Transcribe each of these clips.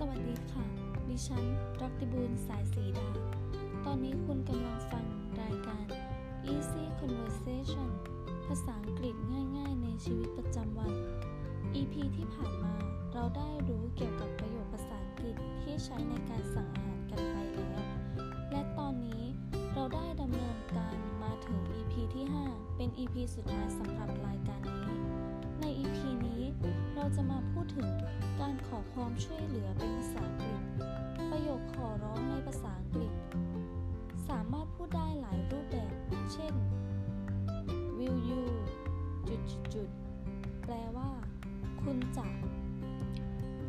สวัสดีค่ะ ดิฉันรักติบูลสายสีดา ตอนนี้คุณกำลังฟังรายการ Easy Conversation ภาษาอังกฤษง่าย ๆ ในชีวิตประจำวัน EP ที่ผ่านมาเราได้รู้เกี่ยวกับประโยคภาษาอังกฤษที่ใช้ในการสั่งอาหารกันไปแล้ว และตอนนี้เราได้ดำเนินการมาถึง EP ที่ 5 เป็น EP สุดท้ายสำหรับรายการนี้ ใน EP เราจะมาพูดถึงการขอความช่วยเหลือเป็นภาษาอังกฤษ ประโยคขอร้องในภาษาอังกฤษ สามารถพูดได้หลายรูปแบบ เช่น will you จุดจุดจุดแปลว่า คุณจะ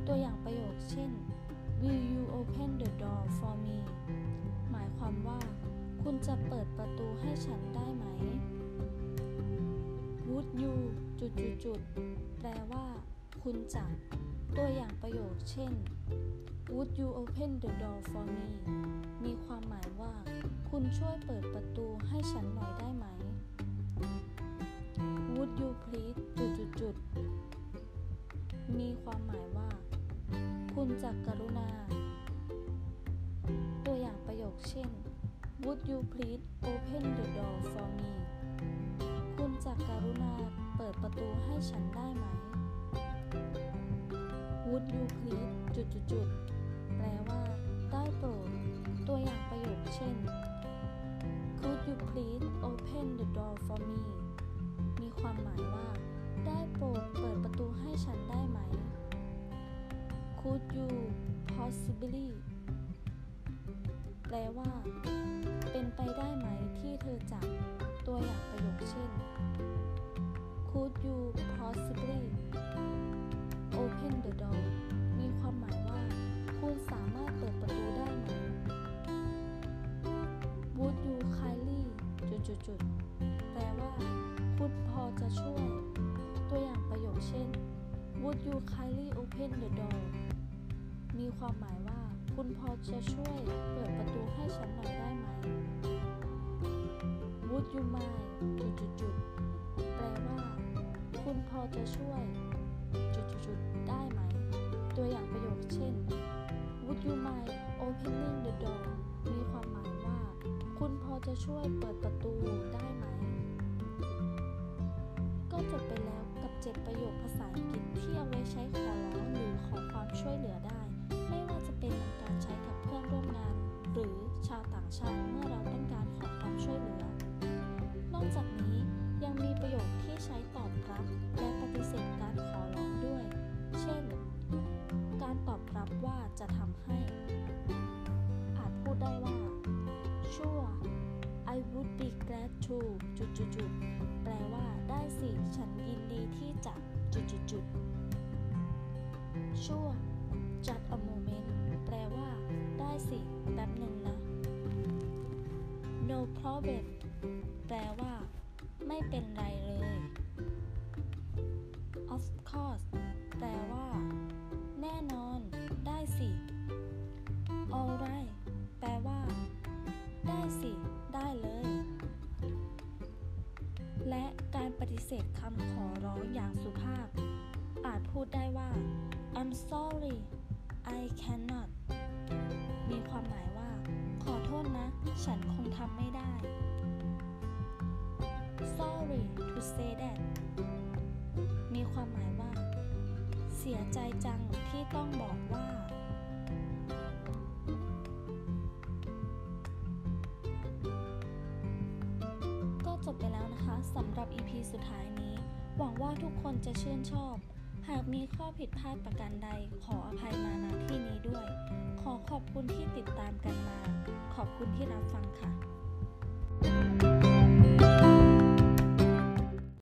ตัวอย่างประโยคเช่น will you open the door for me หมายความว่า คุณจะเปิดประตูให้ฉันได้ไหม would you จุดจุดจุดแปลว่า คุณจะตัวอย่างประโยค เช่น would you open the door for me มีความหมายว่า คุณช่วยเปิดประตูให้ฉันหน่อยได้ไหม would you please จุดจุดจุดมีความหมายว่า คุณจะกรุณา ตัวอย่างประโยคเช่น would you please open the door for me คุณจะกรุณาเปิดประตูให้ฉันได้ไหม would you please จุดจุดจุดแปลว่า ได้โปรด ตัวอย่างประโยคเช่น could you please open the door for me มีความหมายว่า ได้โปรดเปิดประตูให้ฉันได้ไหม could you possibly แปลว่า จุดแปลว่า คุณพอจะช่วย ตัวอย่างประโยคเช่น would you kindly open the door มีความหมายว่า คุณพอจะช่วยเปิดประตูให้ฉันหน่อยได้ไหม would you mind จุดจุดจุดแปลว่า คุณพอจะช่วย จุดจุดจุดได้ไหม ตัวอย่างประโยคเช่น would you mind opening the door มีความหมาย จะช่วยเปิดประตูได้ไหม ก็จบไปแล้วกับ 7 ประโยคภาษาอังกฤษที่เอาไว้ใช้ขอร้องหรือขอความช่วยเหลือได้ ไม่ว่าจะเป็นการใช้กับเพื่อนร่วมงาน หรือชาวต่างชาติเมื่อเราต้องการขอความช่วยเหลือ นอกจากนี้ยังมีประโยคที่ใช้ตอบรับและปฏิเสธการขอ glad to จุดจุดจุดแปลว่าได้สิฉันยินดีที่จะจุดจุดจุด sure just a moment แปลว่า ได้สิแป๊บหนึ่งนะ no problem แปลว่า ไม่เป็นไรเลย of course แปลว่า เสธคำขอร้องอย่างสุภาพ อาจพูดได้ว่า I'm sorry I cannot มีความหมายว่า ขอโทษนะ ฉันคงทำไม่ได้ sorry to say that มีความหมายว่า เสียใจจังที่ต้องบอกว่า ก็จบไปแล้วนะคะ สำหรับ EP สุดท้ายนี้ หวังว่าทุกคนจะชื่นชอบ หากมีข้อผิดพลาดประการใด ขออภัยมาณที่นี้ด้วย ขอขอบคุณที่ติดตามกันมา ขอบคุณที่รับฟังค่ะ